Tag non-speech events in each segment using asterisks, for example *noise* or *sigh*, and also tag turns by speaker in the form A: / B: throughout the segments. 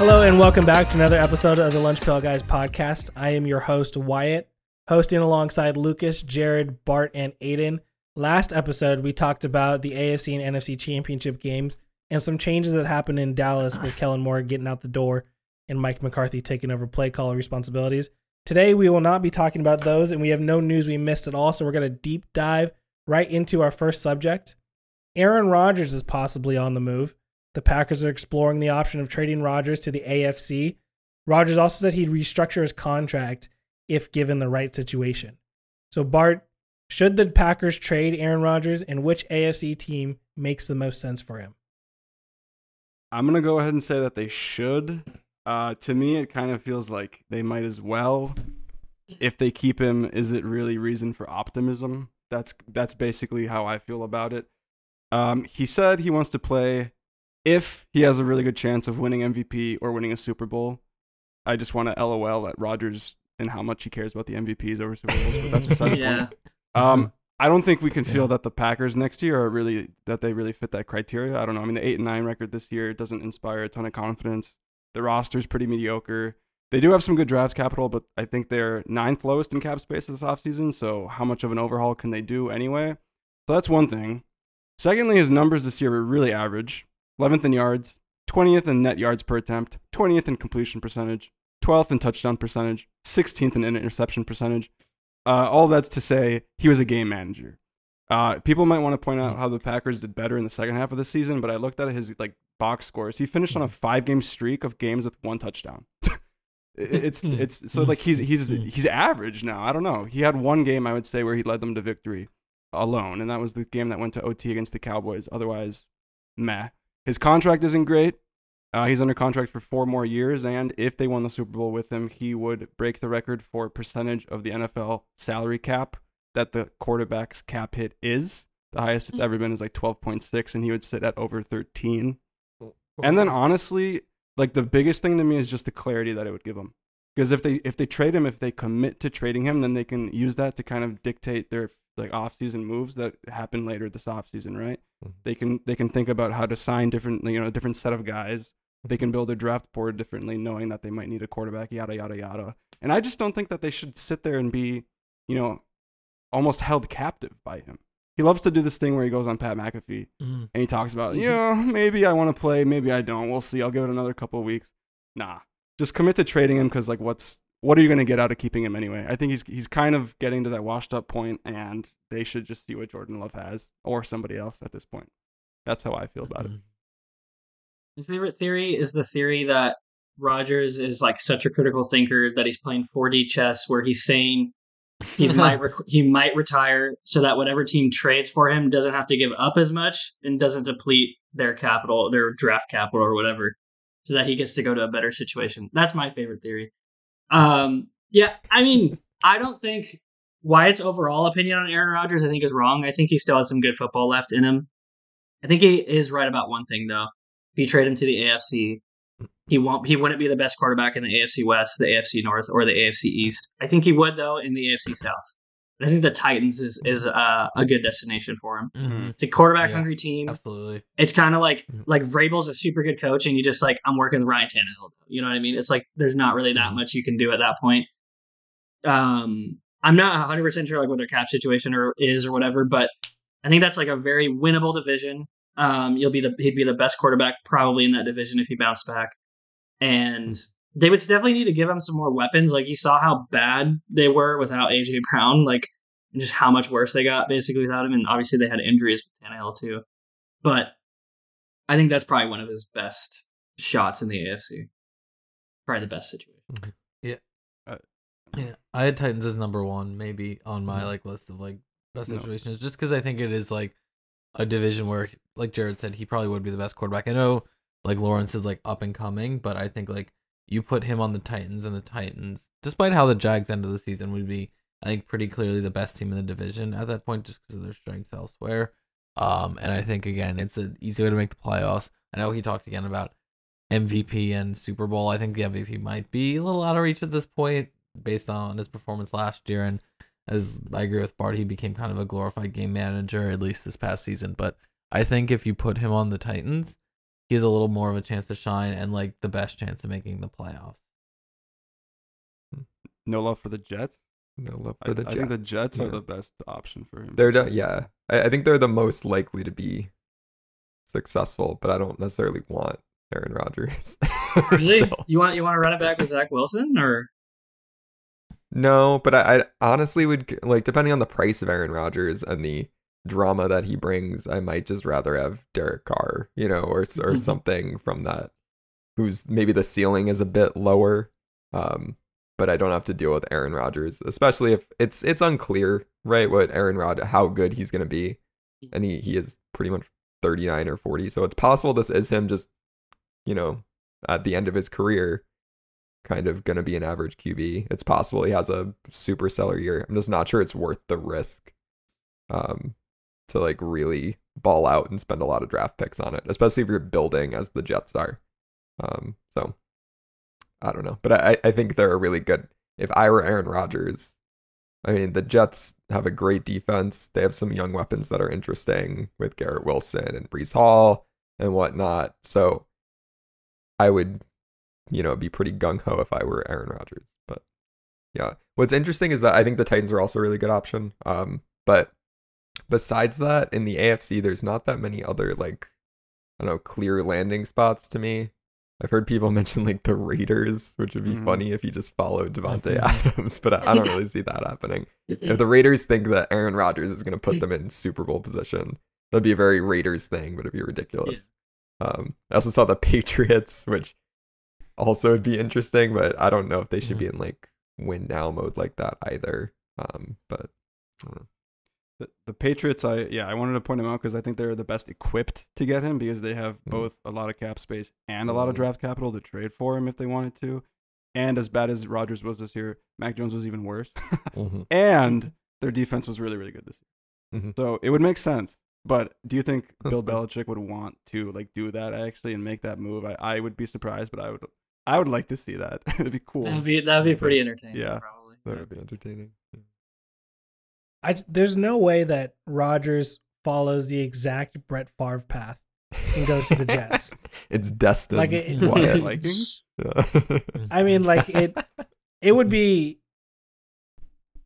A: Hello and welcome back to another episode of the Lunch Pail Guys podcast. I am your host Wyatt, hosting alongside Lucas, Jarod, Bart, and Aidan. Last episode, we talked about the AFC and NFC championship games and some changes that happened in Dallas with Kellen Moore getting out the door and Mike McCarthy taking over play call responsibilities. Today, we will not be talking about those, and we have no news we missed at all. So we're going to deep dive right into our first subject. Aaron Rodgers is possibly on the move. The Packers are exploring the option of trading Rodgers to the AFC. Rodgers also said he'd restructure his contract if given the right situation. So, Bart, should the Packers trade Aaron Rodgers, and which AFC team makes the most sense for him?
B: I'm gonna go ahead and say that they should. Uh, to me, it kind of feels like they might as well. If they keep him, is it really reason for optimism? That's that's basically how I feel about it. Um, he said he wants to play if he has a really good chance of winning MVP or winning a Super Bowl. I just want to LOL at Rodgers and how much he cares about the MVPs over Super Bowls, but that's beside the *laughs*
C: yeah.
B: point. Um, I don't think we can feel that the Packers next year are really that they really fit that criteria. I don't know. I mean, the eight and nine record this year doesn't inspire a ton of confidence. The roster's pretty mediocre. They do have some good draft capital, but I think they're ninth lowest in cap space this offseason. So how much of an overhaul can they do anyway? So that's one thing. Secondly, his numbers this year were really average. 11th in yards, 20th in net yards per attempt, 20th in completion percentage, 12th in touchdown percentage, 16th in interception percentage. Uh, all that's to say he was a game manager. Uh, people might want to point out how the Packers did better in the second half of the season, but I looked at his like box scores. He finished on a five game streak of games with one touchdown. *laughs* It's it's so like he's he's he's average now. I don't know. He had one game I would say where he led them to victory alone, and that was the game that went to OT against the Cowboys. Otherwise, meh. His contract isn't great. Uh, he's under contract for four more years, and if they won the Super Bowl with him, he would break the record for percentage of the NFL salary cap that the quarterback's cap hit is. The highest it's ever been is like 12.6, and he would sit at over 13. And then honestly, like the biggest thing to me is just the clarity that it would give him. Because if they if they trade him, if they commit to trading him, then they can use that to kind of dictate their like off-season moves that happen later this off-season, right?
D: Mhm.
B: They can they can think about how to sign different you know a different set of guys. They can build their draft board differently, knowing that they might need a quarterback, yada yada yada. And I just don't think that they should sit there and be, you know, almost held captive by him. He loves to do this thing where he goes on Pat McAfee
D: Mm.
B: and he talks about, you know, maybe I want to play, maybe I don't. We'll see. I'll give it another couple of weeks. Nah, just commit to trading him because like, what's what are you going to get out of keeping him anyway? I think he's he's kind of getting to that washed up point, and they should just see what Jordan Love has or somebody else at this point. That's how I feel about it.
D: Mm.
C: My favorite theory is the theory that Rodgers is like such a critical thinker that he's playing 4D chess, where he's saying he's *laughs* might rec- he might retire so that whatever team trades for him doesn't have to give up as much and doesn't deplete their capital, their draft capital or whatever, so that he gets to go to a better situation. That's my favorite theory. Um, yeah, I mean, I don't think Wyatt's overall opinion on Aaron Rodgers, I think, is wrong. I think he still has some good football left in him. I think he is right about one thing though. If you trade him to the AFC, he won't. He wouldn't be the best quarterback in the AFC West, the AFC North, or the AFC East. I think he would though in the AFC South. And I think the Titans is is uh, a good destination for him.
D: Mhm.
C: It's a quarterback
D: Yeah,
C: hungry team.
D: Absolutely.
C: It's kind of like like Vrabel's a super good coach, and you just like I'm working with Ryan Tannehill. You know what I mean? It's like there's not really that
D: Mhm.
C: much you can do at that point. Um, I'm not 100 percent sure like what their cap situation or is or whatever, but I think that's like a very winnable division. Um, you'll be the he'd be the best quarterback probably in that division if he bounced back, and they would definitely need to give him some more weapons. Like you saw how bad they were without AJ Brown, like just how much worse they got basically without him. And obviously they had injuries with Tannehill too, but I think that's probably one of his best shots in the AFC. Probably the best situation.
D: Yeah, yeah. I had Titans as number one, maybe on my
B: Mhm.
D: like list of like best
B: No.
D: situations, just because I think it is like a division where, like Jarod said, he probably would be the best quarterback. I know like Lawrence is like up and coming, but I think like you put him on the Titans, and the Titans, despite how the Jags end of the season would be, I think pretty clearly the best team in the division at that point, just because of their strengths elsewhere. Um, and I think again, it's an easy way to make the playoffs. I know he talked again about MVP and Super Bowl. I think the MVP might be a little out of reach at this point, based on his performance last year. And as I agree with Bart, he became kind of a glorified game manager at least this past season. But I think if you put him on the Titans, he has a little more of a chance to shine and like the best chance of making the playoffs. Hmm.
B: No love for the Jets.
E: No love
B: I,
E: for the Jets.
B: I think the Jets
E: Yeah.
B: are the best option for him.
E: They're de- yeah. I, I think they're the most likely to be successful, but I don't necessarily want Aaron Rodgers. *laughs*
C: Really?
E: Still.
C: You want you want to run it back with Zach Wilson or
E: No, but I, I honestly would like depending on the price of Aaron Rodgers and the drama that he brings, I might just rather have Derek Carr, you know, or or
C: Mhm.
E: something from that who's maybe the ceiling is a bit lower. Um, but I don't have to deal with Aaron Rodgers, especially if it's it's unclear, right, what Aaron Rod how good he's gonna be. And he, he is pretty much 39 or 40. So it's possible this is him just, you know, at the end of his career, kind of going to be an average QB. It's possible he has a super seller year. I'm just not sure it's worth the risk um, to like really ball out and spend a lot of draft picks on it, especially if you're building as the Jets are. Um, so I don't know, but I, I think they're a really good. If I were Aaron Rodgers, I mean, the Jets have a great defense. They have some young weapons that are interesting with Garrett Wilson and Breece Hall and whatnot. So I would, you know, be pretty gung ho if I were Aaron Rodgers. But yeah, what's interesting is that I think the Titans are also a really good option. Um, but besides that, in the AFC, there's not that many other like, I don't know, clear landing spots to me. I've heard people *laughs* mention like the Raiders, which would be
B: Mhm.
E: funny if you just followed Davante
D: Mhm.
E: Adams, but I, I don't really see that happening. If the *laughs* Raiders think that Aaron Rodgers is going to put them in Super Bowl position, that'd be a very Raiders thing, but it'd be ridiculous. Um, I also saw the Patriots, which also would be interesting, but I don't know if they should be in like win now mode like that either. Um, but I don't know.
B: The, the Patriots, I yeah, I wanted to point them out because I think they're the best equipped to get him because they have
E: Mhm.
B: both a lot of cap space and a lot of
E: Mhm.
B: draft capital to trade for him if they wanted to. And as bad as Rodgers was this year, Mac Jones was even worse. *laughs* and their defense was really really good this year.
E: Mhm.
B: So it would make sense. But do you think
E: That's
B: Bill
E: fair.
B: Belichick would want to like do that actually and make that move? I, I would be surprised, but I would I would like to see that. *laughs* It'd be cool.
C: that'd be that'd be pretty entertaining.
B: Yeah.
C: probably.
E: That would be entertaining.
A: I there's no way that Rodgers follows the exact Brett Favre path and goes to the Jets. *laughs*
E: it's destined.
A: Like it-
E: Wyatt. *laughs*
B: Vikings?
A: I mean, like it, it would be,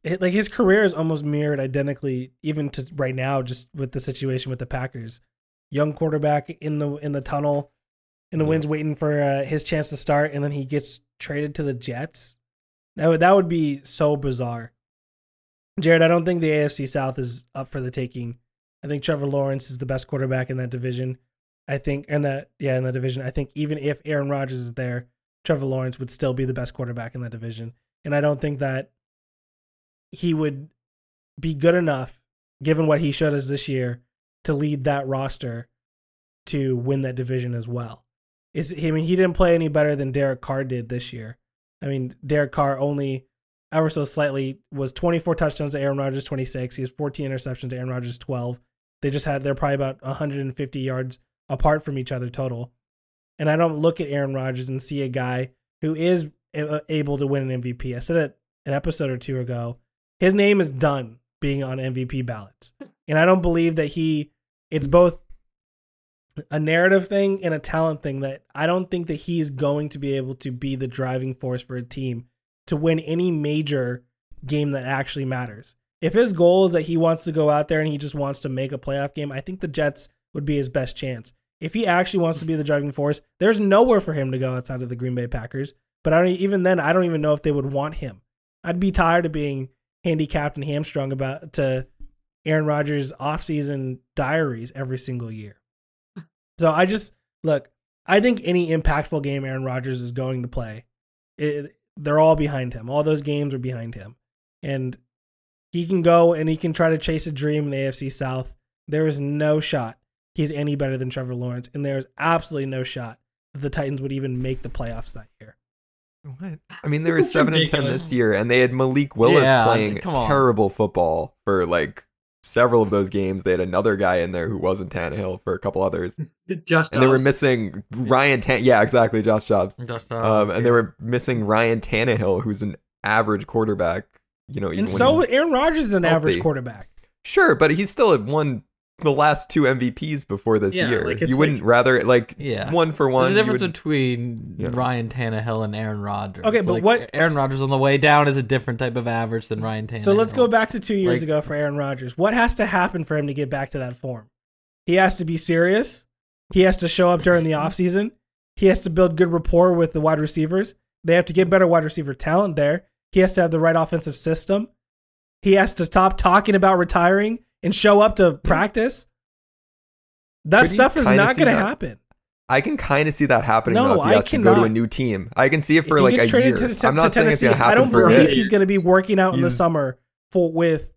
A: it, like his career is almost mirrored identically, even to right now, just with the situation with the Packers. Young quarterback in the in the tunnel, in the
E: Yeah.
A: winds, waiting for uh, his chance to start, and then he gets traded to the Jets. That would that would be so bizarre. Jarod, I don't think the AFC South is up for the taking. I think Trevor Lawrence is the best quarterback in that division. I think, and that yeah, in that division, I think even if Aaron Rodgers is there, Trevor Lawrence would still be the best quarterback in that division. And I don't think that he would be good enough, given what he showed us this year, to lead that roster to win that division as well. Is I mean he didn't play any better than Derek Carr did this year. I mean Derek Carr only ever so slightly was 24 touchdowns to Aaron Rodgers 26. He has 14 interceptions to Aaron Rodgers 12. They just had they're probably about 150 yards apart from each other total. And I don't look at Aaron Rodgers and see a guy who is able to win an MVP. I said it an episode or two ago. His name is done being on MVP ballots. *laughs* And I don't believe that he it's both a narrative thing and a talent thing that I don't think that he's going to be able to be the driving force for a team to win any major game that actually matters. If his goal is that he wants to go out there and he just wants to make a playoff game, I think the Jets would be his best chance. If he actually wants to be the driving force, there's nowhere for him to go outside of the Green Bay Packers. But I don't even then I don't even know if they would want him. I'd be tired of being handicapped and hamstrung about to Aaron Rodgers offseason diaries every single year. So I just look, I think any impactful game Aaron Rodgers is going to play, it, they're all behind him. All those games are behind him. And he can go and he can try to chase a dream in the AFC South. There is no shot he's any better than Trevor Lawrence. And there's absolutely no shot that the Titans would even make the playoffs that year.
E: What? I mean, they were *laughs*
C: It's
E: seven and ten this year, and they had Malik Willis
D: Yeah,
E: playing terrible football for like several of those games. They had another guy in there who wasn't Tannehill for a couple others, *laughs*
C: Josh
E: and they were missing Ryan. Tan- yeah, exactly, Josh Dobbs.
D: Just, uh,
E: Um, and they were missing Ryan Tannehill, who's an average quarterback. You know, even
A: And so Aaron Rodgers is an average quarterback.
E: sure, but he's still at won the last two MVPs before this
C: Yeah,
E: year.
C: like,
E: you wouldn't
C: like-
E: rather like
D: Yeah.
E: one for one.
D: There's a difference between
E: Yeah.
D: Ryan Tannehill and Aaron Rodgers.
A: Okay, but
D: Like,
A: what-
D: Aaron Rodgers on the way down is a different type of average than Ryan Tannehill.
A: So let's go back to two years
D: Like-
A: ago for Aaron Rodgers. What has to happen for him to get back to that form? He has to be serious. He has to show up during the *laughs* offseason. He has to build good rapport with the wide receivers. They have to get better wide receiver talent there. He has to have the right offensive system. He has to stop talking about retiring and show up to practice. That
E: Could you
A: stuff is not going to happen.
E: I can kind of see that happening.
A: No,
E: though, if he
A: I
E: has to go to a new team. I can see it for
A: if
E: like
A: he gets
E: a
A: traded
E: year.
A: to, to,
E: I'm not
A: to
E: saying it's
A: Tennessee,
E: gonna happen
A: I don't
E: for
A: believe
E: him.
A: he's going to be working out in the summer for with.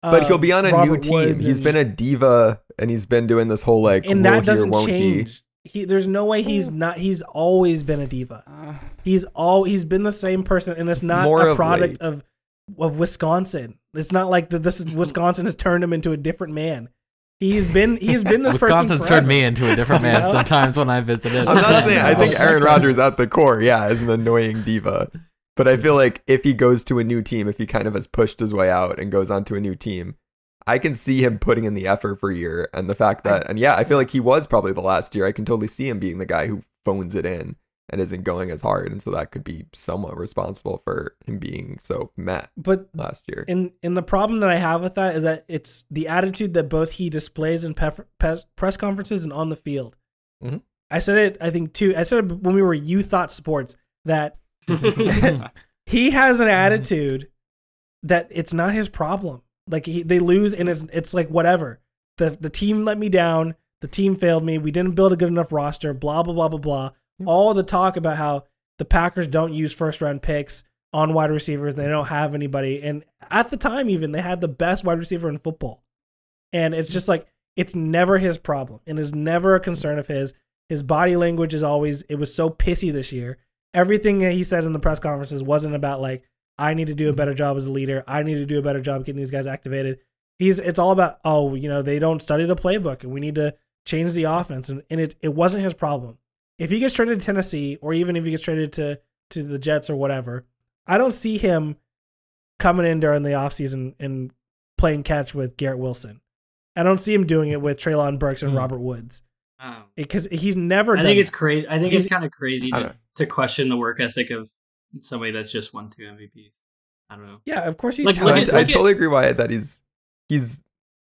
E: But
A: uh,
E: he'll be on a new team.
A: Woods
E: He's
A: and-
E: been a diva, and he's been doing this whole like,
A: and that
E: he or
A: doesn't
E: won't he?
A: change. He, there's no way he's not. He's always been a diva.
B: Uh,
A: He's all. He's been the same person, and it's not
E: More
A: a
E: of
A: product
E: late.
A: of of Wisconsin. It's not like that. This is *laughs* Wisconsin has turned him into a different man. He's been. He's been this
D: Wisconsin's
A: person.
D: turned me into a different man *laughs* sometimes when I visited.
E: I'm not saying. I think *laughs* Aaron
A: not-
E: Rodgers at the core, yeah, is an annoying diva. But I feel like if he goes to a new team, if he kind of has pushed his way out and goes on to a new team, I can see him putting in the effort for a year. And the fact that, and yeah, I feel like he was probably the last year. I can totally see him being the guy who phones it in and isn't going as hard. And so that could be somewhat responsible for him being so met
A: But
E: last year.
A: and and the problem that I have with that is that it's the attitude that both he displays in pef- pes- press conferences and on the field.
E: Mhm.
A: I said it. I think too. I said it when we were you thought sports that *laughs* he has an attitude that it's not his problem. Like he, they lose and it's it's like whatever. The the team let me down. The team failed me. We didn't build a good enough roster. Blah blah blah blah blah. All the talk about how the Packers don't use first round picks on wide receivers. They don't have anybody. And at the time, even they had the best wide receiver in football. And it's just like it's never his problem, and is never a concern of his. His body language is always. It was so pissy this year. Everything that he said in the press conferences wasn't about like I need to do a mm-hmm. better job as a leader. I need to do a better job getting these guys activated. He's it's all about oh you know they don't study the playbook and we need to change the offense and, and it it wasn't his problem. If he gets traded to Tennessee or even if he gets traded to to the Jets or whatever, I don't see him coming in during the offseason and playing catch with Garrett Wilson. I don't see him doing it with Treylon Burks and
D: Hmm.
A: Robert Woods
C: Um,
A: because he's never.
C: I
A: done
C: think it's
A: that.
C: crazy. I think
A: He's-
C: it's kind of crazy to, to question the work ethic of somebody that's just won two MVPs. I don't know.
A: yeah. Of course he's
C: Like, look
E: I. I totally agree why that he's he's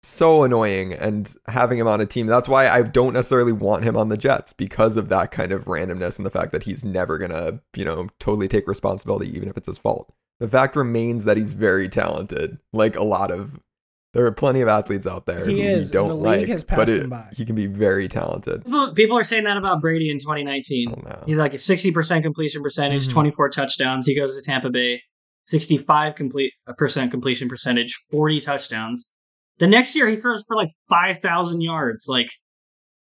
E: so annoying and having him on a team. That's why I don't necessarily want him on the Jets because of that kind of randomness and the fact that he's never gonna, you know, totally take responsibility even if it's his fault. The fact remains that he's very talented. Like a lot of there are plenty of athletes out there
A: He
E: who
A: is,
E: you don't
A: the league
E: like,
A: has
E: but
A: passed
E: it-
A: him by.
E: he can be very talented.
C: People, people are saying that about Brady in 2019.
E: I don't.
C: He's like a 60% completion percentage,
D: Mhm.
C: 24 touchdowns. He goes to Tampa Bay, 65 complete uh, percent completion percentage, 40 touchdowns. The next year he throws for like 5,000 yards. Like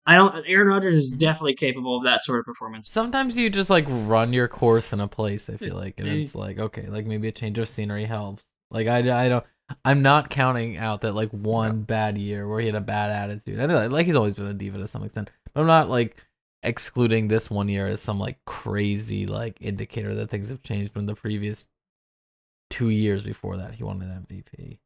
C: I don't Aaron Rodgers is definitely capable of that sort of performance.
D: Sometimes you just like run your course in a place. I feel like, and *laughs* it's like okay, like maybe a change of scenery helps. Like I, I don't. I'm not counting out that like one bad year where he had a bad attitude. I know, like he's always been a diva to some extent. But I'm not like excluding this one year as some like crazy like indicator that things have changed from the previous two years before that he won an MVP.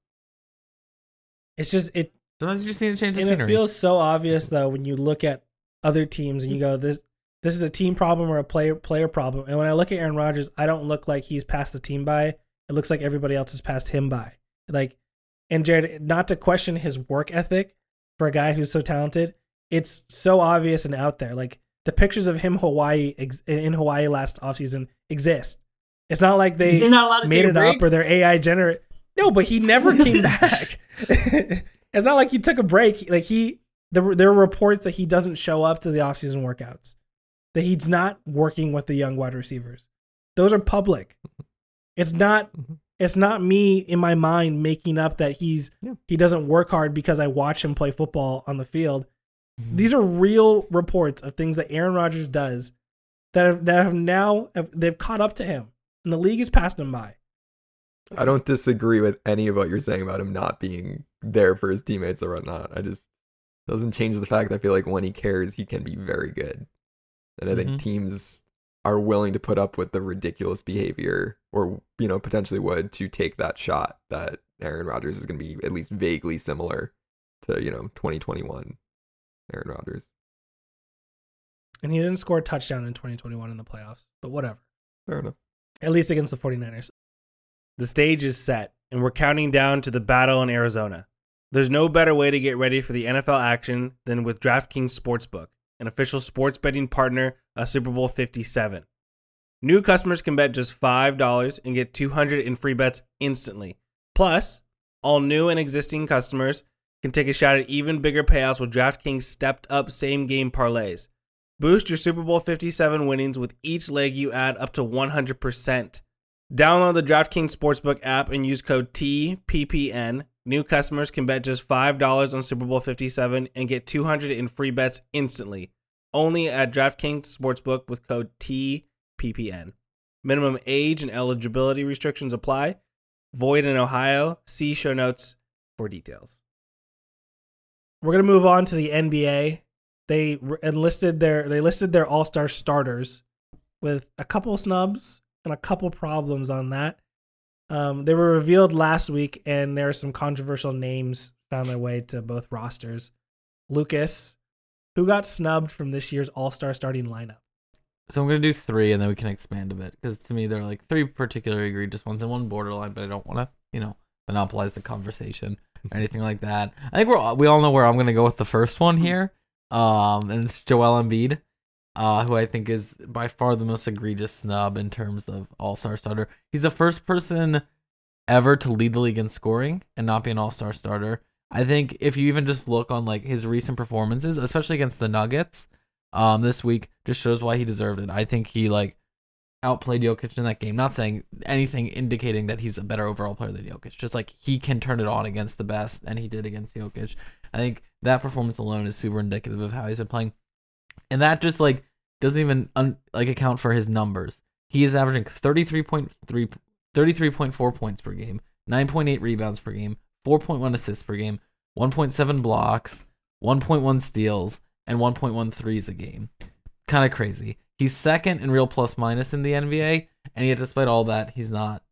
A: It's just it
D: Sometimes you just need to change the
A: and it feels so obvious though when you look at other teams and you go this this is a team problem or a player player problem. And when I look at Aaron Rodgers, I don't look like he's passed the team by. It looks like everybody else has passed him by. Like and Jarod, not to question his work ethic for a guy who's so talented, it's so obvious and out there. Like the pictures of him Hawaii ex- in Hawaii last offseason exist. It's not like they
C: not
A: made it
C: break?
A: up or they're AI generate. No, but he never came *laughs* back. *laughs* it's not like he took a break. Like he, there, there are reports that he doesn't show up to the offseason workouts. That he's not working with the young wide receivers. Those are public. It's not.
E: Mhm.
A: It's not me in my mind making up that he's
E: Yeah.
A: he doesn't work hard because I watch him play football on the field.
D: Mhm.
A: These are real reports of things that Aaron Rodgers does that have, that have now have, they've caught up to him, and the league has passed him by.
E: I don't disagree with any of what you're saying about him not being there for his teammates or whatnot. I just doesn't change the fact that I feel like when he cares, he can be very good. And I
D: Mhm.
E: think teams are willing to put up with the ridiculous behavior, or you know, potentially would to take that shot that Aaron Rodgers is going to be at least vaguely similar to you know 2021 Aaron Rodgers.
A: And he didn't score a touchdown in 2021 in the playoffs, but whatever.
E: Fair enough.
A: At least against the 49ers.
F: The stage is set, and we're counting down to the battle in Arizona. There's no better way to get ready for the NFL action than with DraftKings Sportsbook, an official sports betting partner of Super Bowl 57. New customers can bet just $5 and get 200 in free bets instantly. Plus, all new and existing customers can take a shot at even bigger payouts with DraftKings stepped up same game parlays. Boost your Super Bowl 57 winnings with each leg you add up to 100%. Download the DraftKings Sportsbook app and use code TPPN. New customers can bet just $5 on Super Bowl 57 and get 200 in free bets instantly. Only at DraftKings Sportsbook with code TPPN. Minimum age and eligibility restrictions apply. Void in Ohio. See show notes for details.
A: We're gonna move on to the NBA. They enlisted their they listed their All Star starters with a couple snubs and a couple problems on that. Um, they were revealed last week, and there are some controversial names found their way to both rosters. Lucas, who got snubbed from this year's All Star starting lineup.
D: So I'm gonna do three, and then we can expand a bit because to me they're like three particularly egregious ones and one borderline, but I don't want to, you know, monopolize the conversation or anything like that. I think we're all- we all know where I'm gonna go with the first one here, um, and it's Joel Embiid, uh, who I think is by far the most egregious snub in terms of All Star starter. He's the first person ever to lead the league in scoring and not be an All Star starter. I think if you even just look on like his recent performances, especially against the Nuggets, um, this week just shows why he deserved it. I think he like outplayed Jokic in that game. Not saying anything indicating that he's a better overall player than Jokic. Just like he can turn it on against the best, and he did against Jokic. I think that performance alone is super indicative of how he's been playing, and that just like doesn't even un- like account for his numbers. He is averaging 33.3 33.4 points per game, 9.8 rebounds per game, 4.1 assists per game, 1.7 blocks, 1.1 steals, and 1.1 threes a game. Kind of crazy. He's second in real plus minus in the NBA, and yet despite all that, he's not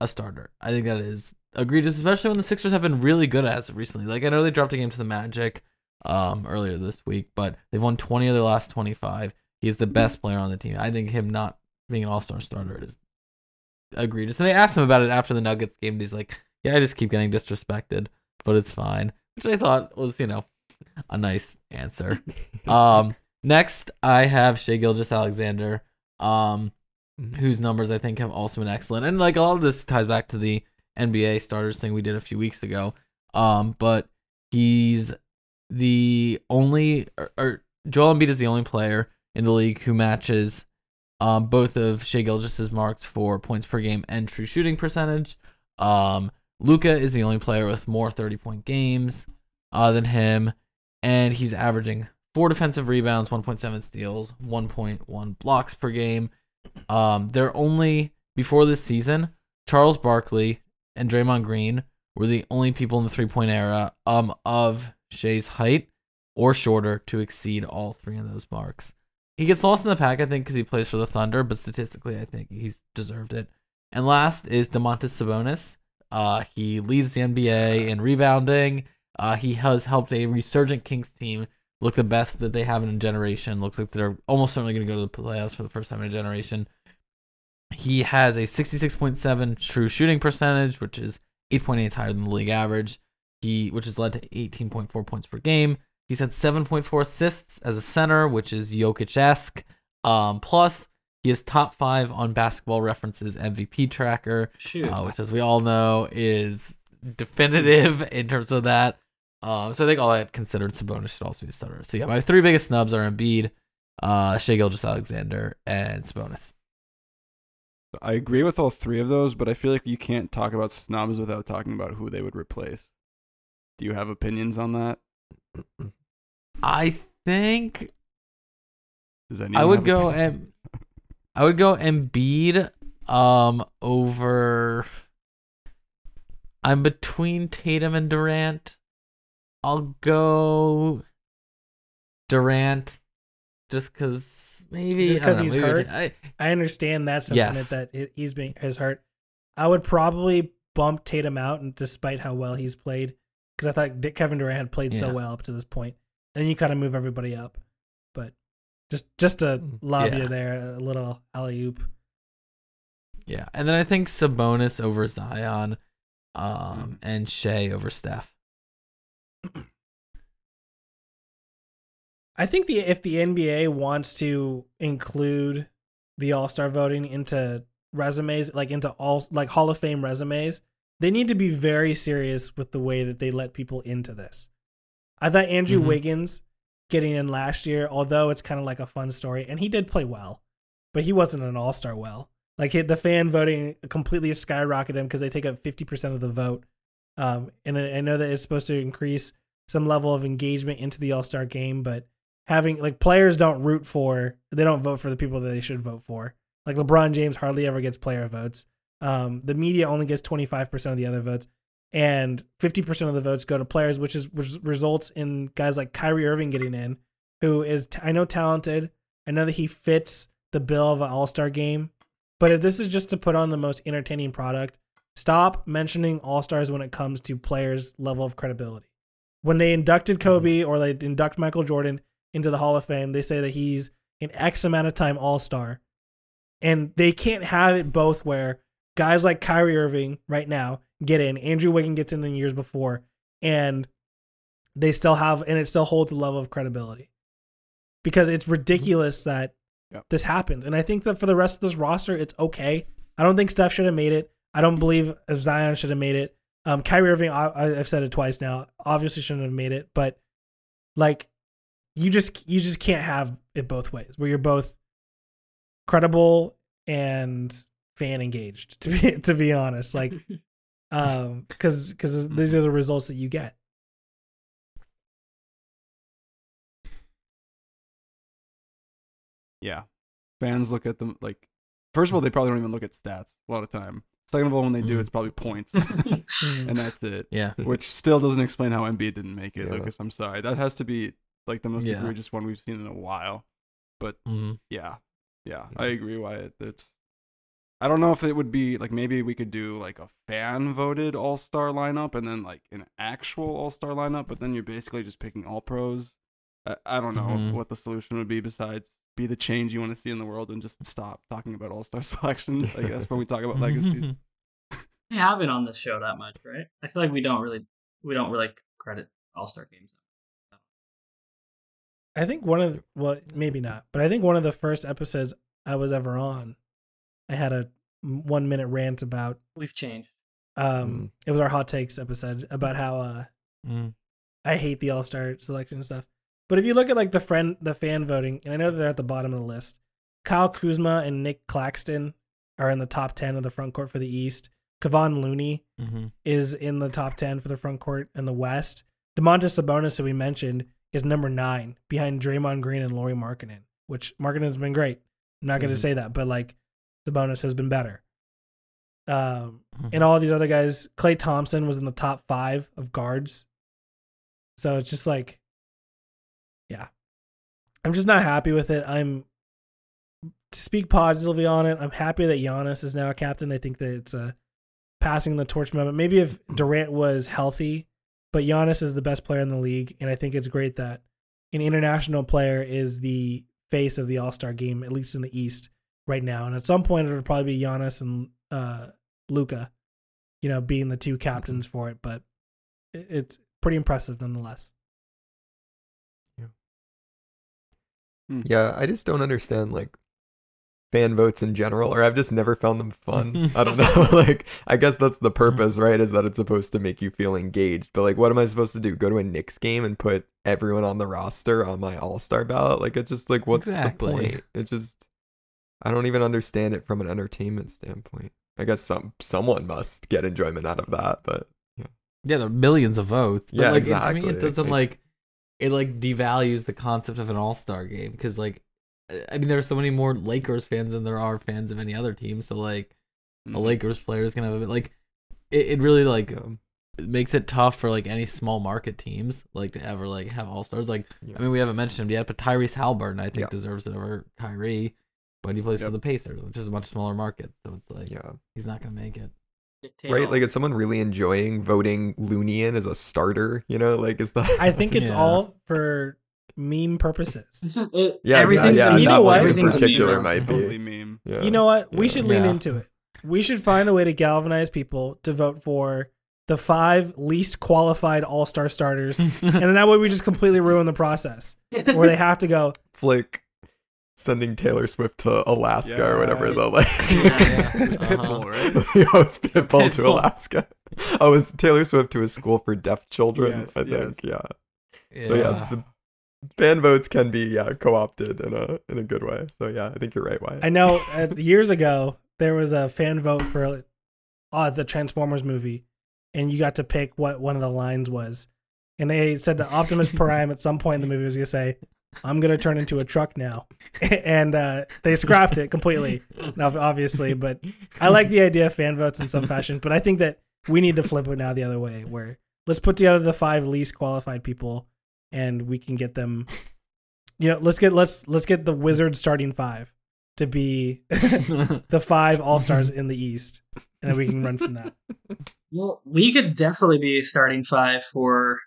D: a starter. I think that is egregious, especially when the Sixers have been really good as of recently. Like I know they dropped a game to the Magic um earlier this week, but they've won 20 of their last 25. He's the best player on the team. I think him not being an all-star starter is egregious. And they asked him about it after the Nuggets game, and he's like, "Yeah, I just keep getting disrespected, but it's fine." Which I thought was, you know, a nice answer. *laughs* Um, next I have Shai Gilgeous-Alexander, um, whose numbers I think have also been excellent, and like a lot of this ties back to the NBA starters thing we did a few weeks ago. Um, but he's the only, or, or Joel Embiid is the only player in the league who matches um both of Shai Gilgeous's marks for points per game and true shooting percentage. Um, Luka is the only player with more thirty point games uh, than him, and he's averaging four defensive rebounds, 1.7 steals, 1.1 blocks per game. Um, they're only before this season, Charles Barkley and Draymond Green were the only people in the three point era um of Shai's height or shorter to exceed all three of those marks. He gets lost in the pack, I think, because he plays for the Thunder, but statistically, I think he's deserved it. And last is Domantas Sabonis. Uh, he leads the NBA in rebounding. Uh, he has helped a resurgent Kings team look the best that they have in a generation. Looks like they're almost certainly going to go to the playoffs for the first time in a generation. He has a 66.7 true shooting percentage, which is 8.8 higher than the league average. He, which has led to 18.4 points per game. He's had 7.4 assists as a center, which is Jokic esque. Um, plus, he is top five on Basketball References MVP tracker
C: Shoot.
D: uh, which, as we all know, is definitive in terms of that. Um, so I think all that considered Sabonis should also be the starter. So yeah, my three biggest snubs are Embiid, uh, Shai Gilgeous-Alexander, and Sabonis.
B: I agree with all three of those, but I feel like you can't talk about snubs without talking about who they would replace. Do you have opinions on that?
D: I think
B: Does anyone
D: I would
B: have
D: go
B: pick?
D: and I would go Embiid um over I'm between Tatum and Durant. I'll go Durant just cuz maybe
A: Just
D: I don't
A: 'cause
D: know,
A: he's
D: maybe
A: hurt?
D: I,
A: I understand that sentiment
D: Yes.
A: that he's being is hurt. I would probably bump Tatum out, and despite how well he's played, because I thought Dick- Kevin Durant had played so well up to this point, and then you kind of move everybody up. But just just to lob
D: Yeah.
A: you there, a little alley oop.
D: yeah. And then I think Sabonis over Zion
A: Mm.
D: um and Shai over Steph.
A: I think the if the NBA wants to include the All Star voting into resumes, like into all like Hall of Fame resumes, they need to be very serious with the way that they let people into this. I thought Andrew
D: Mhm.
A: Wiggins getting in last year, although it's kind of like a fun story, and he did play well, but he wasn't an All Star well. Like the fan voting completely skyrocketed him because they take up fifty percent of the vote, um, and I I know that it's supposed to increase some level of engagement into the All Star game, but having like players don't root for they don't vote for the people that they should vote for. Like LeBron James hardly ever gets player votes. Um, the media only gets twenty five percent of the other votes, and fifty percent of the votes go to players, which is which results in guys like Kyrie Irving getting in, who is t- I know talented. I know that he fits the bill of an All Star game, but if this is just to put on the most entertaining product, stop mentioning All Stars when it comes to players' level of credibility. When they inducted Kobe or they induct Michael Jordan into the Hall of Fame, they say that he's an X amount of time All Star. And they can't have it both where guys like Kyrie Irving right now get in, Andrew Wiggins gets in in years before, and they still have, and it still holds a level of credibility. Because it's ridiculous that
B: Yep.
A: this happened. And I think that for the rest of this roster, it's okay. I don't think Steph should have made it. I don't believe Zion should have made it. Um, Kyrie Irving, I, I- I've said it twice now, obviously shouldn't have made it, but like you just you just can't have it both ways where you're both credible and fan engaged to be to be honest like *laughs* um because because these are the results that you get
B: Yeah. Fans look at them like first of all, they probably don't even look at stats a lot of time. Second of all, when they do,
D: Mhm.
B: it's probably points, *laughs*
A: Mm.
B: and that's it.
D: Yeah.
B: Which still doesn't explain how Embiid didn't make it,
E: Yeah.
B: Lucas. I'm sorry. That has to be like the most
D: Yeah.
B: egregious one we've seen in a while.
D: Mhm.
B: Yeah, yeah, I agree. Wyatt. It's. I don't know if it would be like maybe we could do like a fan voted All Star lineup and then like an actual All Star lineup, but then you're basically just picking All Pros. I, I don't know
D: Mhm.
B: what the solution would be besides be the change you want to see in the world and just stop talking about All Star *laughs* selections. I guess when we talk about legacies. *laughs*
C: We haven't on this show that much, right? I feel like we don't really we don't really credit All Star games.
A: i think one of the, well maybe not but i think one of the first episodes i was ever on i had a one minute rant about
C: We've changed.
A: um it was our hot takes episode about how uh
D: Mm.
A: I hate the All Star selection stuff. But if you look at like the friend, the fan voting, and I know they're at the bottom of the list, Kyle Kuzma and Nick Claxton are in the top ten of the front court for the East. Kevon Looney
D: Mhm.
A: is in the top ten for the front court in the West. Domantas Sabonis, who we mentioned, is number nine behind Draymond Green and Lauri Markkanen, which Markkanen has been great. I'm not going to say that, but like Sabonis has been better. Um,
D: Mhm.
A: and all these other guys. Klay Thompson was in the top five of guards. So it's just like, yeah, I'm just not happy with it. I'm to speak positively on it. I'm happy that Giannis is now a captain. I think that it's a passing the torch moment. Maybe if Durant was healthy, but Giannis is the best player in the league, and I think it's great that an international player is the face of the All Star game, at least in the East right now. And at some point, it'll probably be Giannis and uh, Luka, you know, being the two captains for it. But it's pretty impressive nonetheless.
E: Yeah, I just don't understand like fan votes in general, or I've just never found them fun. I don't know. *laughs* like, I guess that's the *laughs* purpose, right? Is that it's supposed to make you feel engaged. But like, what am I supposed to do? Go to a Knicks game and put everyone on the roster on my All Star ballot? Like, it's just like, what's
D: Exactly.
E: the point? It just, I don't even understand it from an entertainment standpoint. I guess some someone must get enjoyment out of that, but
D: Yeah, there are millions of votes. But
E: Yeah,
D: like, it- to me, it doesn't
E: Like-
D: like it like devalues the concept of an all star game because like I mean, there are so many more Lakers fans than there are fans of any other team. So like, a
B: Mhm.
D: Lakers player is gonna have a bit like, it, it really like
E: Um,
D: it makes it tough for like any small market teams like to ever like have all stars. Like,
E: Yeah.
D: I mean, we haven't mentioned him yet, but Tyrese Haliburton I think
E: Yeah.
D: deserves it over Kyrie, but he plays for the Pacers, which is a much smaller market. So it's like
E: yeah.
D: he's not gonna make it.
E: Right? Like, is someone really enjoying voting Looney in as a starter? You know, like, is that.
A: I think it's
D: Yeah.
A: all for meme purposes.
C: It's it- *laughs*
E: Yeah,
C: everything's
E: yeah,
C: a meme.
A: You know what?
E: one
C: Everything's a meme
E: might be.
B: Totally meme.
E: Yeah.
A: You know what? We should lean
D: Yeah.
A: into it. We should find a way to galvanize people to vote for the five least qualified All Star starters, *laughs* and then that way we just completely ruin the process, where they have to go. *laughs*
E: It's like sending Taylor Swift to Alaska or whatever.
B: Yeah.
E: The like. *laughs*
D: Yeah. *laughs*
B: Pitbull,
D: Uh-huh.
B: right? *laughs*
E: he hosts Pitbull to Alaska. Oh, was Taylor Swift to a school for deaf children?
B: Yes,
E: I
B: yes.
E: think. Yeah.
D: yeah.
E: So yeah, the fan votes can be yeah co-opted in a in a good way. So yeah, I think you're right. Wyatt.
A: I know uh, years ago there was a fan vote for uh, the Transformers movie, and you got to pick what one of the lines was, and they said that Optimus Prime at some point in the movie was gonna say, "I'm gonna turn into a truck now," *laughs* and uh, they scrapped it completely. Obviously, but I like the idea of fan votes in some fashion, but I think that we need to flip it now the other way, where let's put together the five least qualified people, and we can get them. You know, let's get let's let's get the wizard starting five to be *laughs* the five All Stars in the East, and then we can run from that.
C: Well, we could definitely be starting five for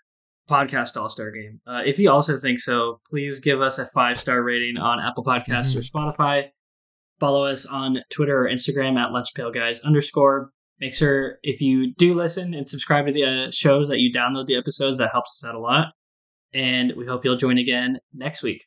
C: podcast All Star Game. Uh, if you also think so, please give us a five star rating on Apple Podcasts or Spotify. Follow us on Twitter or Instagram at LunchPailGuys underscore. Make sure if you do listen and subscribe to the uh, shows that you download the episodes. That helps us out a lot. And we hope you'll join again next week.